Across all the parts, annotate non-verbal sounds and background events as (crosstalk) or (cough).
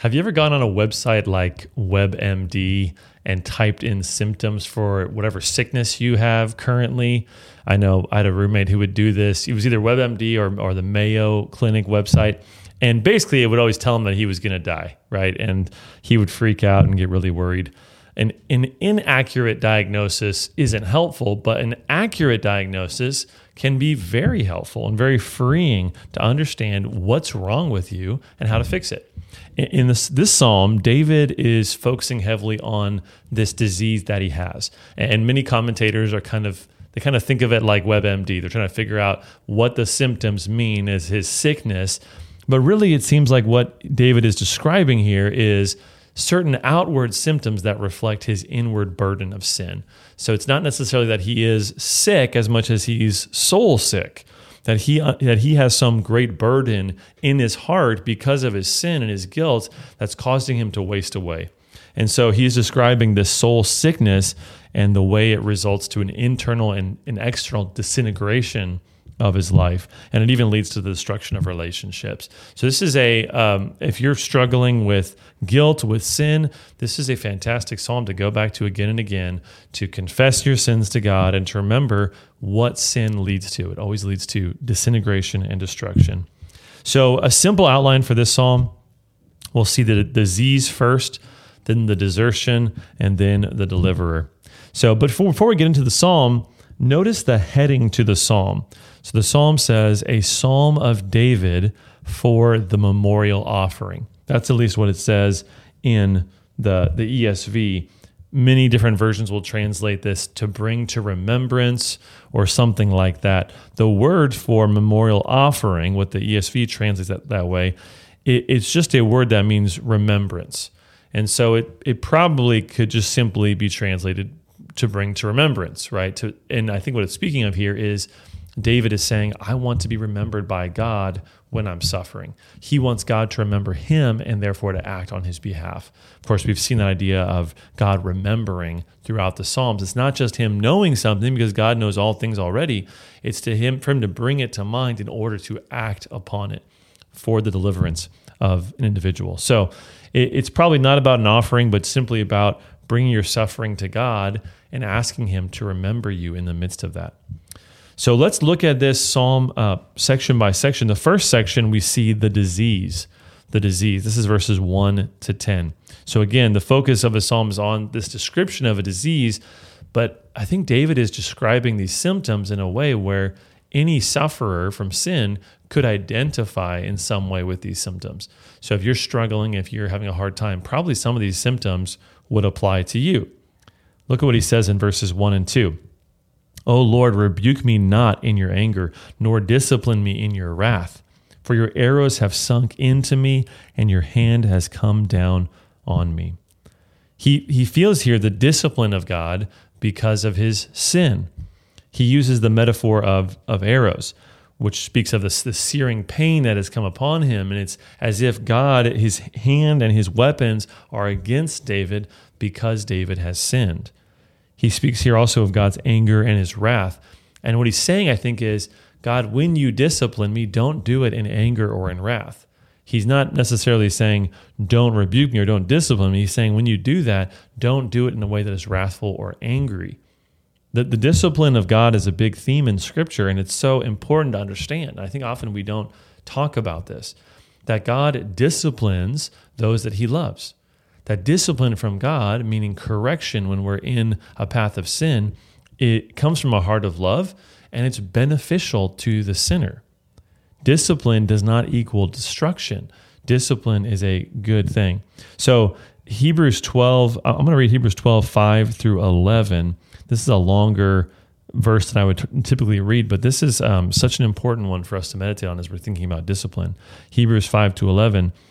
Have you ever gone on a website like WebMD and typed in symptoms for whatever sickness you have currently? I know I had a roommate who would do this. It was either WebMD or, or the Mayo Clinic website. And basically, it would always tell him that he was going to die, right? And he would freak out and get really worried. And an inaccurate diagnosis isn't helpful, but an accurate diagnosis can be very helpful and very freeing to understand what's wrong with you and how to fix it. In this this psalm, David is focusing heavily on this disease that he has, and many commentators are kind of they kind of think of it like WebMD. They're trying to figure out what the symptoms mean as his sickness, but really it seems like what David is describing here is certain outward symptoms that reflect his inward burden of sin. So it's not necessarily that he is sick as much as he's soul sick that he uh, that he has some great burden in his heart because of his sin and his guilt that's causing him to waste away. And so he's describing this soul sickness and the way it results to an internal and an external disintegration of his life, and it even leads to the destruction of relationships. So this is a um, if you're struggling with guilt, with sin, this is a fantastic psalm to go back to again and again to confess your sins to God and to remember what sin leads to. It always leads to disintegration and destruction. So a simple outline for this psalm: we'll see the disease first, then the desertion, and then the deliverer. So, but before, before we get into the psalm, notice the heading to the psalm. So the psalm says, a psalm of David for the memorial offering. That's at least what it says in the, the ESV. Many different versions will translate this to bring to remembrance or something like that. The word for memorial offering, what the ESV translates that, that way, it, it's just a word that means remembrance. And so it, it probably could just simply be translated to bring to remembrance, right? To, and I think what it's speaking of here is David is saying, I want to be remembered by God when I'm suffering. He wants God to remember him and therefore to act on his behalf. Of course, we've seen that idea of God remembering throughout the Psalms. It's not just him knowing something because God knows all things already. It's to him for him to bring it to mind in order to act upon it for the deliverance of an individual. So it's probably not about an offering, but simply about bringing your suffering to God and asking him to remember you in the midst of that. So let's look at this psalm uh, section by section. The first section, we see the disease. The disease. This is verses 1 to 10. So again, the focus of a psalm is on this description of a disease, but I think David is describing these symptoms in a way where any sufferer from sin could identify in some way with these symptoms. So if you're struggling, if you're having a hard time, probably some of these symptoms would apply to you. Look at what he says in verses 1 and 2. O Lord, rebuke me not in your anger, nor discipline me in your wrath. For your arrows have sunk into me, and your hand has come down on me. He, he feels here the discipline of God because of his sin. He uses the metaphor of, of arrows, which speaks of the searing pain that has come upon him. And it's as if God, his hand and his weapons are against David because David has sinned he speaks here also of God's anger and his wrath. And what he's saying, I think, is God, when you discipline me, don't do it in anger or in wrath. He's not necessarily saying, don't rebuke me or don't discipline me. He's saying, when you do that, don't do it in a way that is wrathful or angry. The, the discipline of God is a big theme in Scripture, and it's so important to understand. I think often we don't talk about this that God disciplines those that he loves that discipline from God, meaning correction when we're in a path of sin, it comes from a heart of love and it's beneficial to the sinner. Discipline does not equal destruction. Discipline is a good thing. So, Hebrews 12, I'm going to read Hebrews 12, 5 through 11. This is a longer verse than I would t- typically read, but this is um, such an important one for us to meditate on as we're thinking about discipline. Hebrews 5 to 11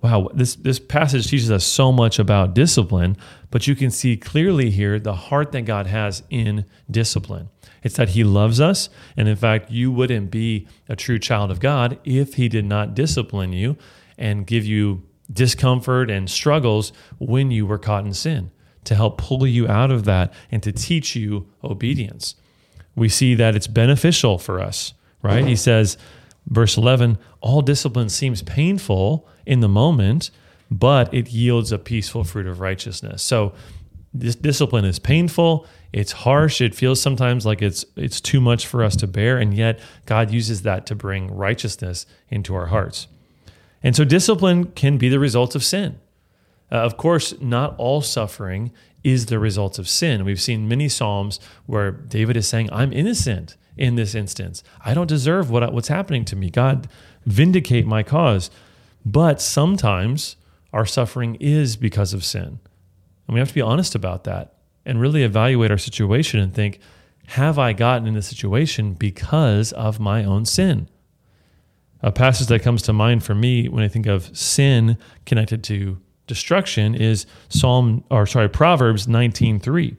Wow, this, this passage teaches us so much about discipline, but you can see clearly here the heart that God has in discipline. It's that He loves us. And in fact, you wouldn't be a true child of God if He did not discipline you and give you discomfort and struggles when you were caught in sin to help pull you out of that and to teach you obedience. We see that it's beneficial for us, right? He says, verse 11, all discipline seems painful in the moment, but it yields a peaceful fruit of righteousness. So this discipline is painful, it's harsh, it feels sometimes like it's it's too much for us to bear, and yet God uses that to bring righteousness into our hearts. And so discipline can be the result of sin. Uh, of course, not all suffering is the result of sin. We've seen many psalms where David is saying, "I'm innocent in this instance. I don't deserve what what's happening to me. God, vindicate my cause." But sometimes our suffering is because of sin. And we have to be honest about that and really evaluate our situation and think, have I gotten in this situation because of my own sin? A passage that comes to mind for me when I think of sin connected to destruction is Psalm or sorry Proverbs 19:3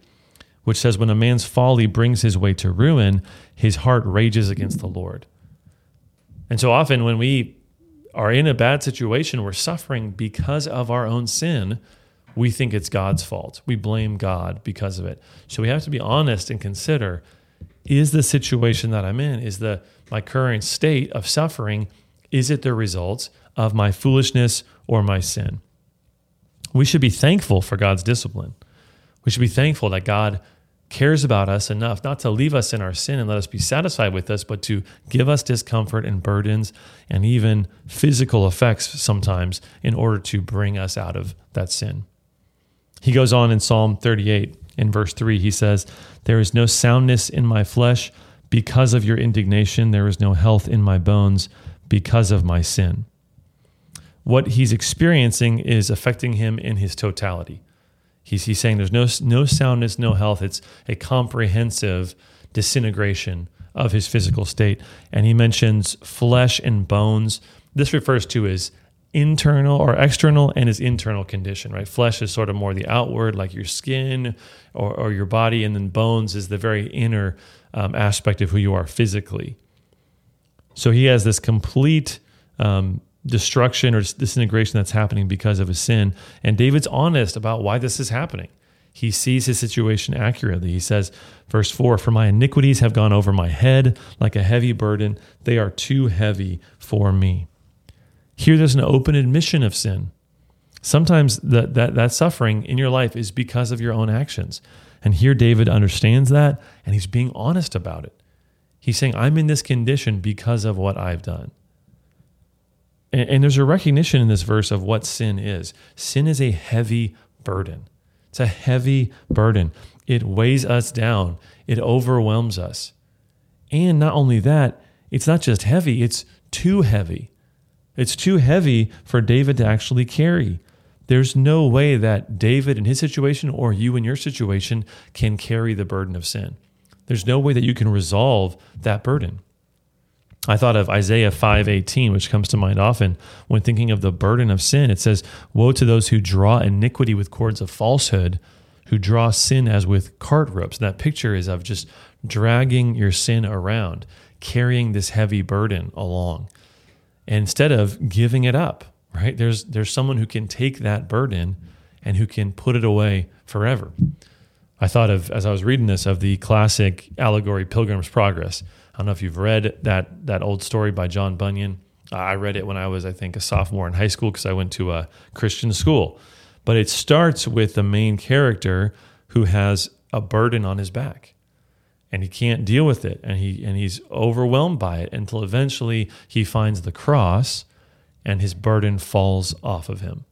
which says when a man's folly brings his way to ruin his heart rages against the Lord. And so often when we are in a bad situation, we're suffering because of our own sin, we think it's God's fault. We blame God because of it. So we have to be honest and consider is the situation that I'm in, is the my current state of suffering, is it the result of my foolishness or my sin? We should be thankful for God's discipline. We should be thankful that God cares about us enough not to leave us in our sin and let us be satisfied with us, but to give us discomfort and burdens and even physical effects sometimes in order to bring us out of that sin. He goes on in Psalm 38 in verse 3, he says, There is no soundness in my flesh because of your indignation, there is no health in my bones because of my sin. What he's experiencing is affecting him in his totality. He's, he's saying there's no, no soundness, no health. It's a comprehensive disintegration of his physical state. And he mentions flesh and bones. This refers to his internal or external and his internal condition, right? Flesh is sort of more the outward, like your skin or, or your body, and then bones is the very inner um, aspect of who you are physically. So he has this complete um, destruction or disintegration that's happening because of his sin. And David's honest about why this is happening. He sees his situation accurately. He says, verse 4 For my iniquities have gone over my head like a heavy burden. They are too heavy for me. Here, there's an open admission of sin. Sometimes that, that, that suffering in your life is because of your own actions. And here, David understands that and he's being honest about it. He's saying, I'm in this condition because of what I've done. And, and there's a recognition in this verse of what sin is. Sin is a heavy burden. It's a heavy burden. It weighs us down. It overwhelms us. And not only that, it's not just heavy, it's too heavy. It's too heavy for David to actually carry. There's no way that David in his situation or you in your situation can carry the burden of sin. There's no way that you can resolve that burden. I thought of Isaiah 5:18, which comes to mind often when thinking of the burden of sin. It says, "Woe to those who draw iniquity with cords of falsehood, who draw sin as with cart ropes." And that picture is of just dragging your sin around, carrying this heavy burden along. instead of giving it up, right? There's there's someone who can take that burden and who can put it away forever. I thought of as I was reading this of the classic allegory Pilgrim's Progress don't know if you've read that that old story by John Bunyan. Uh, I read it when I was, I think, a sophomore in high school because I went to a Christian school. But it starts with the main character who has a burden on his back and he can't deal with it and he and he's overwhelmed by it until eventually he finds the cross and his burden falls off of him.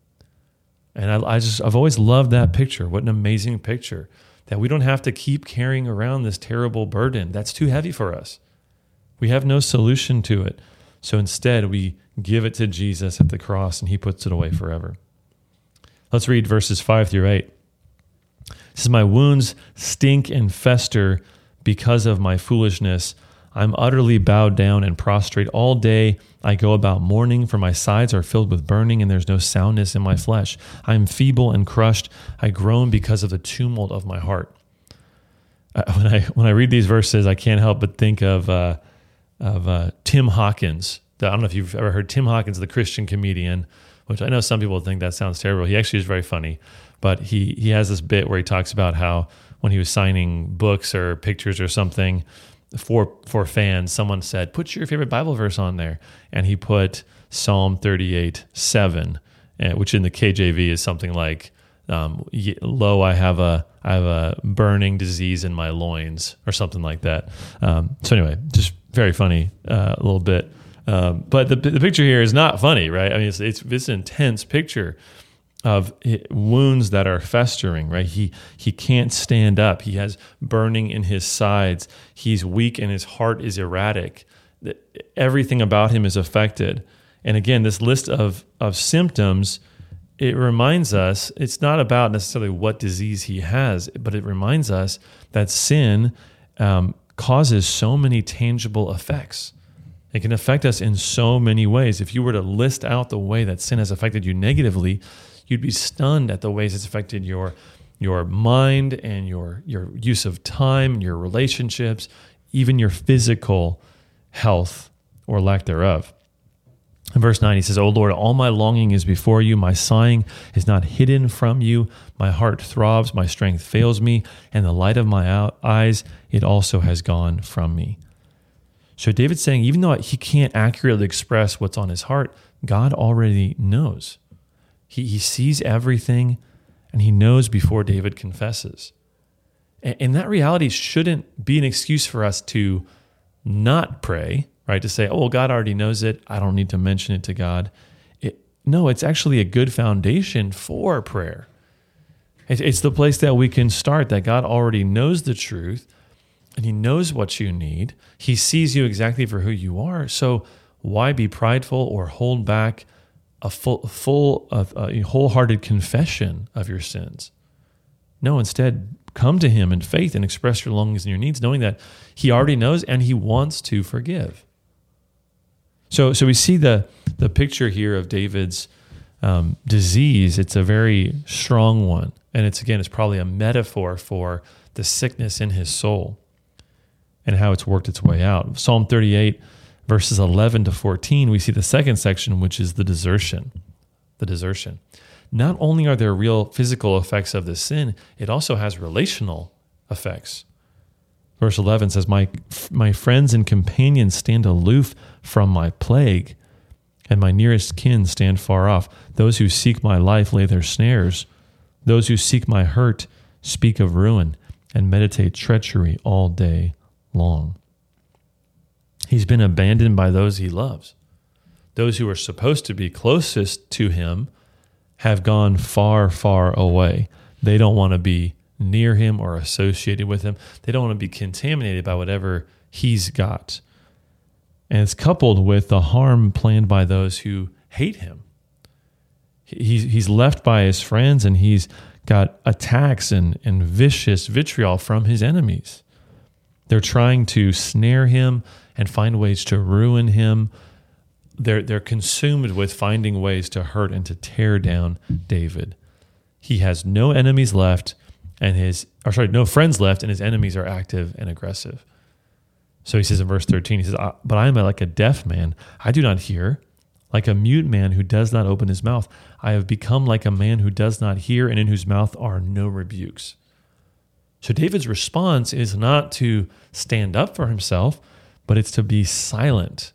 And I, I just, I've always loved that picture. What an amazing picture that we don't have to keep carrying around this terrible burden. That's too heavy for us. We have no solution to it. So instead, we give it to Jesus at the cross and he puts it away forever. Let's read verses 5 through 8. It says, My wounds stink and fester because of my foolishness. I'm utterly bowed down and prostrate. All day I go about mourning, for my sides are filled with burning, and there's no soundness in my flesh. I am feeble and crushed. I groan because of the tumult of my heart. Uh, (laughs) when I when I read these verses, I can't help but think of uh, of uh, Tim Hawkins. I don't know if you've ever heard Tim Hawkins, the Christian comedian, which I know some people think that sounds terrible. He actually is very funny, but he he has this bit where he talks about how when he was signing books or pictures or something for for fans, someone said, "Put your favorite Bible verse on there," and he put Psalm thirty eight seven, eh, which in the KJV is something like, um, "Lo, I have a I have a burning disease in my loins," or something like that. Um, so anyway, just very funny uh, a little bit. Um, but the, the picture here is not funny, right? I mean, it's, it's, an intense picture of wounds that are festering right? He he can't stand up. He has burning in his sides. He's weak and his heart is erratic. Everything about him is affected. And again this list of of symptoms it reminds us it's not about necessarily what disease he has but it reminds us that sin um, causes so many tangible effects it can affect us in so many ways if you were to list out the way that sin has affected you negatively you'd be stunned at the ways it's affected your your mind and your your use of time your relationships, even your physical health or lack thereof. In verse 9, he says, O Lord, all my longing is before you. My sighing is not hidden from you. My heart throbs, my strength fails me, and the light of my eyes, it also has gone from me. So David's saying, even though he can't accurately express what's on his heart, God already knows. He, he sees everything and he knows before David confesses. And, and that reality shouldn't be an excuse for us to not pray, right? To say, oh, God already knows it. I don't need to mention it to God. It, no, it's actually a good foundation for prayer. It, it's the place that we can start, that God already knows the truth and He knows what you need. He sees you exactly for who you are. So why be prideful or hold back? a full, full of uh, a wholehearted confession of your sins. No, instead, come to Him in faith and express your longings and your needs, knowing that He already knows and He wants to forgive. So, so we see the the picture here of David's um, disease. It's a very strong one, and it's again, it's probably a metaphor for the sickness in his soul and how it's worked its way out. Psalm thirty eight verses 11 to 14, we see the second section, which is the desertion. The desertion. Not only are there real physical effects of this sin, it also has relational effects. Verse 11 says, My, my friends and companions stand aloof from my plague, and my nearest kin stand far off. Those who seek my life lay their snares. Those who seek my hurt speak of ruin and meditate treachery all day long. He's been abandoned by those he loves. Those who are supposed to be closest to him have gone far, far away. They don't want to be near him or associated with him. They don't want to be contaminated by whatever he's got. And it's coupled with the harm planned by those who hate him. He's, he's left by his friends and he's got attacks and, and vicious vitriol from his enemies. They're trying to snare him and find ways to ruin him. They're, they're consumed with finding ways to hurt and to tear down David. He has no enemies left, and his, or sorry, no friends left, and his enemies are active and aggressive. So he says in verse 13, he says, But I am like a deaf man. I do not hear, like a mute man who does not open his mouth. I have become like a man who does not hear, and in whose mouth are no rebukes. So David's response is not to stand up for himself, but it's to be silent.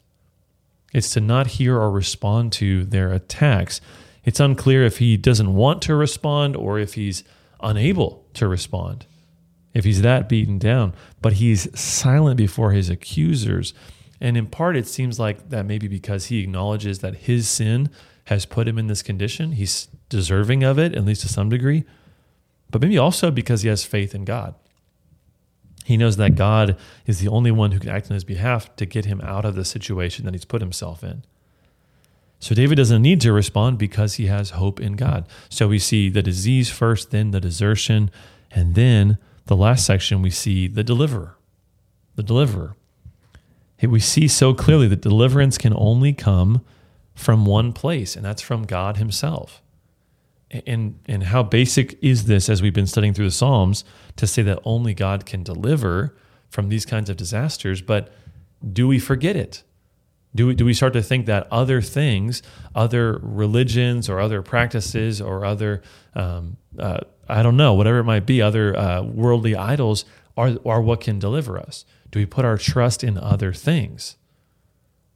It's to not hear or respond to their attacks. It's unclear if he doesn't want to respond or if he's unable to respond, if he's that beaten down. But he's silent before his accusers And in part, it seems like that maybe because he acknowledges that his sin has put him in this condition. He's deserving of it, at least to some degree. But maybe also because he has faith in God. He knows that God is the only one who can act on his behalf to get him out of the situation that he's put himself in. So David doesn't need to respond because he has hope in God. So we see the disease first, then the desertion, and then the last section we see the deliverer. The deliverer. We see so clearly that deliverance can only come from one place, and that's from God Himself. And, and how basic is this as we've been studying through the Psalms to say that only God can deliver from these kinds of disasters? But do we forget it? Do we, do we start to think that other things, other religions or other practices or other, um, uh, I don't know, whatever it might be, other uh, worldly idols are, are what can deliver us? Do we put our trust in other things?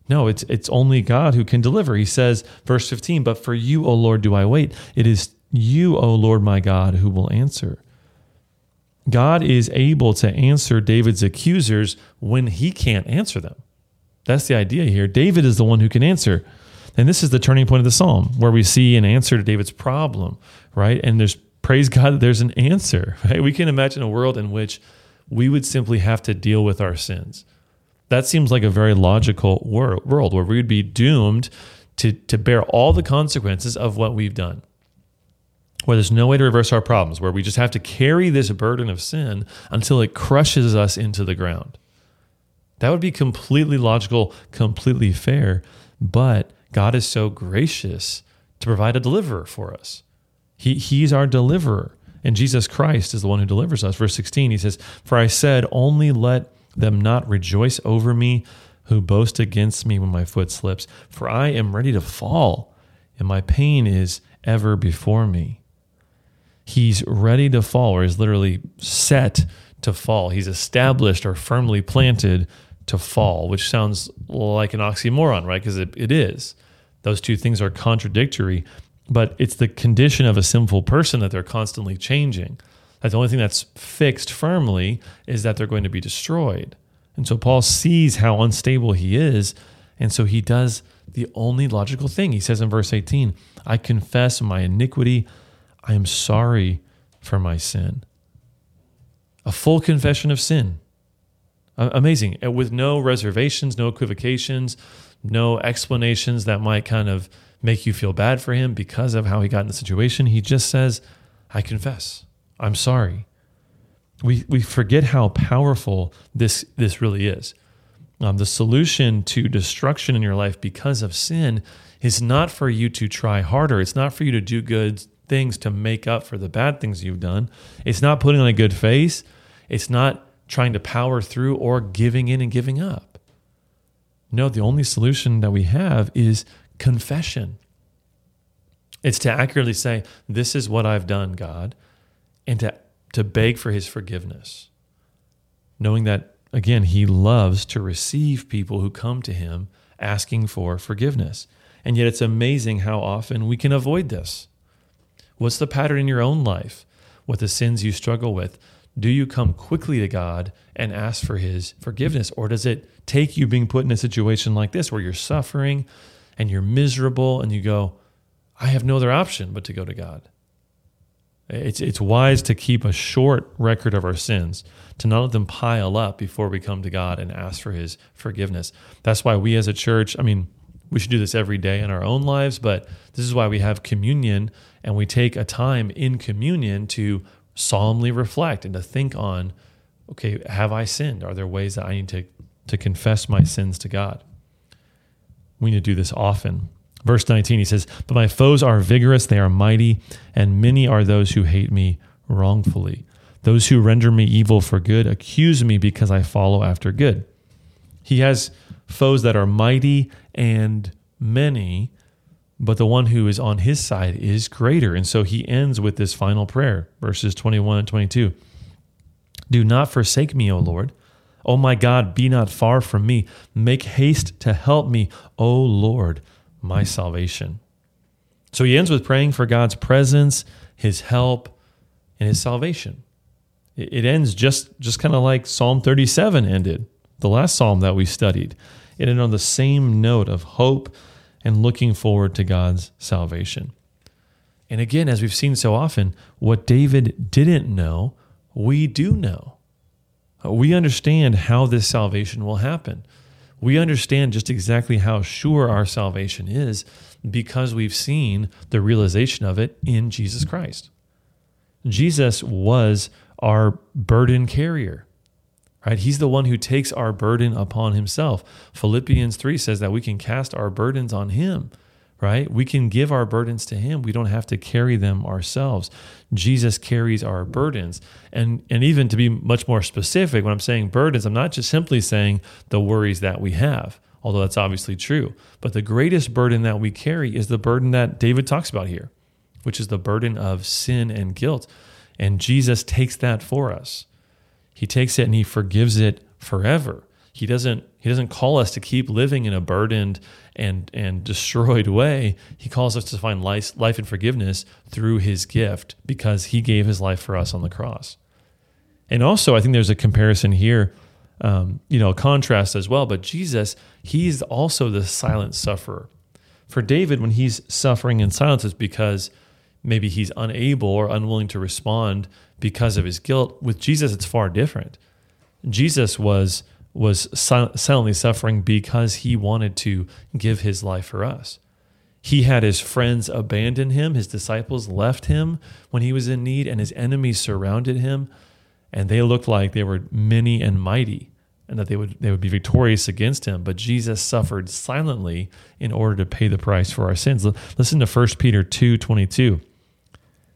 No, it's it's only God who can deliver. He says, verse 15, but for you, O Lord, do I wait. It is you, O Lord my God, who will answer. God is able to answer David's accusers when he can't answer them. That's the idea here. David is the one who can answer. And this is the turning point of the psalm where we see an answer to David's problem, right? And there's praise God that there's an answer, (laughs) right? We can imagine a world in which we would simply have to deal with our sins that seems like a very logical wor- world where we would be doomed to, to bear all the consequences of what we've done. Where there's no way to reverse our problems, where we just have to carry this burden of sin until it crushes us into the ground. That would be completely logical, completely fair, but God is so gracious to provide a deliverer for us. He, he's our deliverer, and Jesus Christ is the one who delivers us. Verse 16, he says, For I said, Only let them not rejoice over me who boast against me when my foot slips, for I am ready to fall, and my pain is ever before me. He's ready to fall, or is literally set to fall. He's established or firmly planted to fall, which sounds like an oxymoron, right? Because it, it is. Those two things are contradictory, but it's the condition of a sinful person that they're constantly changing that the only thing that's fixed firmly is that they're going to be destroyed. And so Paul sees how unstable he is. And so he does the only logical thing. He says in verse 18, I confess my iniquity. I am sorry for my sin. A full confession of sin. Amazing. With no reservations, no equivocations, no explanations that might kind of make you feel bad for him because of how he got in the situation. He just says, I confess. I'm sorry. We, we forget how powerful this, this really is. Um, the solution to destruction in your life because of sin is not for you to try harder. It's not for you to do good things to make up for the bad things you've done. It's not putting on a good face. It's not trying to power through or giving in and giving up. No, the only solution that we have is confession. It's to accurately say, This is what I've done, God and to, to beg for his forgiveness, knowing that, again, he loves to receive people who come to him asking for forgiveness. And yet it's amazing how often we can avoid this. What's the pattern in your own life? What the sins you struggle with? Do you come quickly to God and ask for his forgiveness? Or does it take you being put in a situation like this where you're suffering and you're miserable and you go, I have no other option but to go to God? It's, it's wise to keep a short record of our sins, to not let them pile up before we come to God and ask for His forgiveness. That's why we as a church, I mean, we should do this every day in our own lives, but this is why we have communion and we take a time in communion to solemnly reflect and to think on okay, have I sinned? Are there ways that I need to, to confess my sins to God? We need to do this often. Verse 19, he says, But my foes are vigorous, they are mighty, and many are those who hate me wrongfully. Those who render me evil for good accuse me because I follow after good. He has foes that are mighty and many, but the one who is on his side is greater. And so he ends with this final prayer, verses 21 and 22. Do not forsake me, O Lord. O my God, be not far from me. Make haste to help me, O Lord my salvation. So he ends with praying for God's presence, his help, and his salvation. It ends just, just kind of like Psalm 37 ended, the last psalm that we studied. It ended on the same note of hope and looking forward to God's salvation. And again, as we've seen so often, what David didn't know, we do know. We understand how this salvation will happen. We understand just exactly how sure our salvation is because we've seen the realization of it in Jesus Christ. Jesus was our burden carrier. Right? He's the one who takes our burden upon himself. Philippians 3 says that we can cast our burdens on him right? We can give our burdens to him. We don't have to carry them ourselves. Jesus carries our burdens. And and even to be much more specific, when I'm saying burdens, I'm not just simply saying the worries that we have, although that's obviously true. But the greatest burden that we carry is the burden that David talks about here, which is the burden of sin and guilt. And Jesus takes that for us. He takes it and he forgives it forever. He doesn't he doesn't call us to keep living in a burdened and and destroyed way. He calls us to find life, life and forgiveness through his gift because he gave his life for us on the cross. And also, I think there's a comparison here, um, you know, a contrast as well. But Jesus, he's also the silent sufferer. For David, when he's suffering in silence, it's because maybe he's unable or unwilling to respond because of his guilt. With Jesus, it's far different. Jesus was was silently suffering because he wanted to give his life for us. He had his friends abandon him, his disciples left him when he was in need, and his enemies surrounded him, and they looked like they were many and mighty and that they would they would be victorious against him but Jesus suffered silently in order to pay the price for our sins listen to 1 Peter 2:22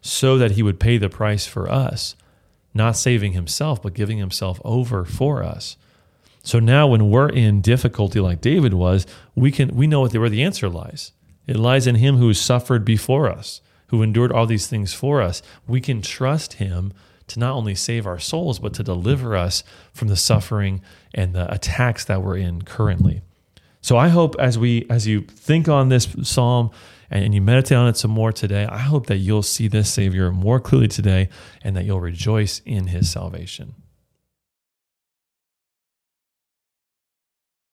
so that he would pay the price for us not saving himself, but giving himself over for us. So now when we're in difficulty like David was, we can we know where the answer lies. It lies in him who suffered before us, who endured all these things for us. We can trust him to not only save our souls, but to deliver us from the suffering and the attacks that we're in currently. So I hope as we as you think on this psalm and you meditate on it some more today, I hope that you'll see this Savior more clearly today and that you'll rejoice in his salvation.